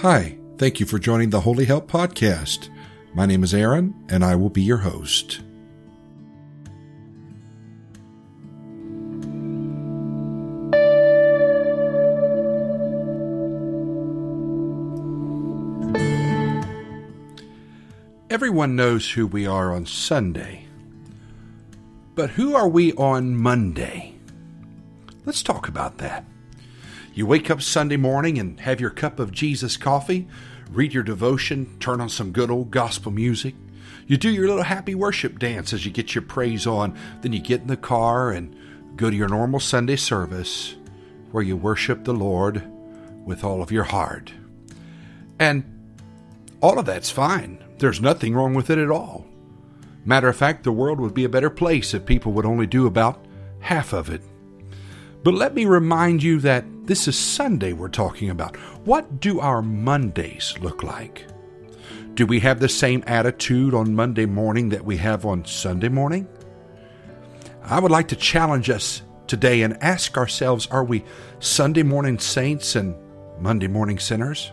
Hi, thank you for joining the Holy Help Podcast. My name is Aaron, and I will be your host. Everyone knows who we are on Sunday. But who are we on Monday? Let's talk about that. You wake up Sunday morning and have your cup of Jesus coffee, read your devotion, turn on some good old gospel music. You do your little happy worship dance as you get your praise on. Then you get in the car and go to your normal Sunday service where you worship the Lord with all of your heart. And all of that's fine. There's nothing wrong with it at all. Matter of fact, the world would be a better place if people would only do about half of it. But let me remind you that this is Sunday we're talking about. What do our Mondays look like? Do we have the same attitude on Monday morning that we have on Sunday morning? I would like to challenge us today and ask ourselves are we Sunday morning saints and Monday morning sinners?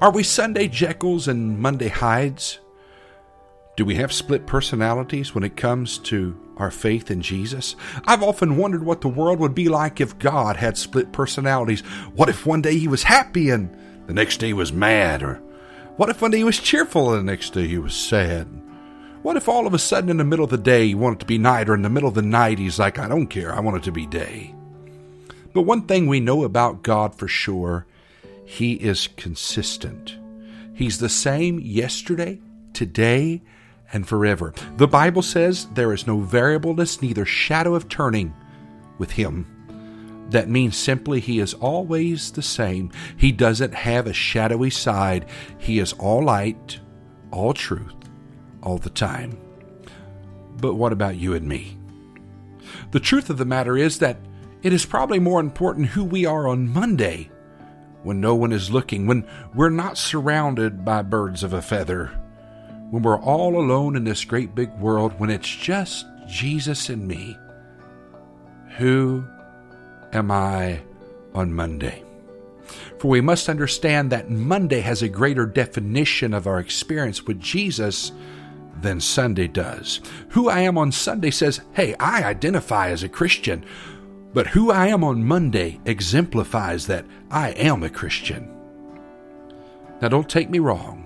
Are we Sunday Jekylls and Monday Hydes? Do we have split personalities when it comes to our faith in Jesus? I've often wondered what the world would be like if God had split personalities. What if one day he was happy and the next day he was mad? Or what if one day he was cheerful and the next day he was sad? What if all of a sudden in the middle of the day he wanted to be night, or in the middle of the night he's like, I don't care, I want it to be day? But one thing we know about God for sure, he is consistent. He's the same yesterday, today, and forever. The Bible says there is no variableness, neither shadow of turning with Him. That means simply He is always the same. He doesn't have a shadowy side. He is all light, all truth, all the time. But what about you and me? The truth of the matter is that it is probably more important who we are on Monday when no one is looking, when we're not surrounded by birds of a feather when we're all alone in this great big world, when it's just Jesus and me, who am I on Monday? For we must understand that Monday has a greater definition of our experience with Jesus than Sunday does. Who I am on Sunday says, hey, I identify as a Christian. But who I am on Monday exemplifies that I am a Christian. Now, don't take me wrong.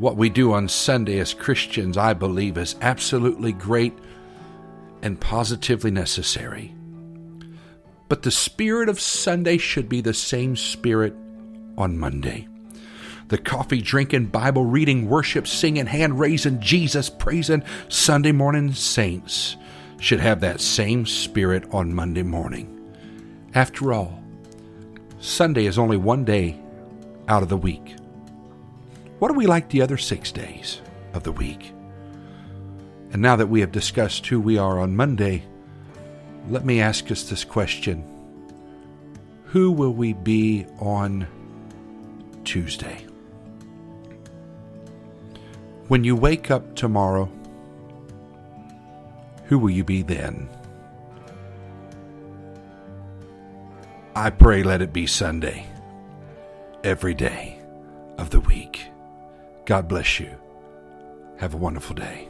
What we do on Sunday as Christians, I believe, is absolutely great and positively necessary. But the spirit of Sunday should be the same spirit on Monday. The coffee drinking, Bible reading, worship, singing, hand raising, Jesus praising Sunday morning saints should have that same spirit on Monday morning. After all, Sunday is only one day out of the week. What are we like the other six days of the week? And now that we have discussed who we are on Monday, let me ask us this question Who will we be on Tuesday? When you wake up tomorrow, who will you be then? I pray let it be Sunday, every day. God bless you. Have a wonderful day.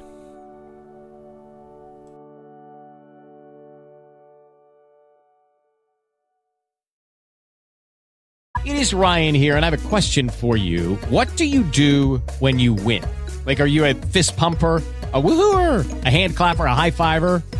It is Ryan here, and I have a question for you. What do you do when you win? Like, are you a fist pumper? a woohooer, a hand clapper, a high fiver.